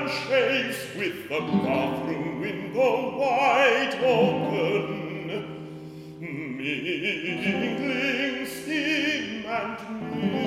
man shaves with the bathroom window wide open, mingling steam and mist.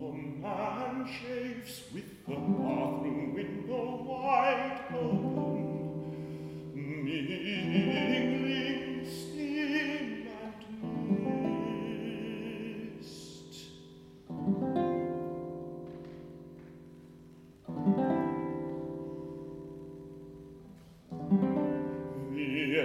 A man shaves with the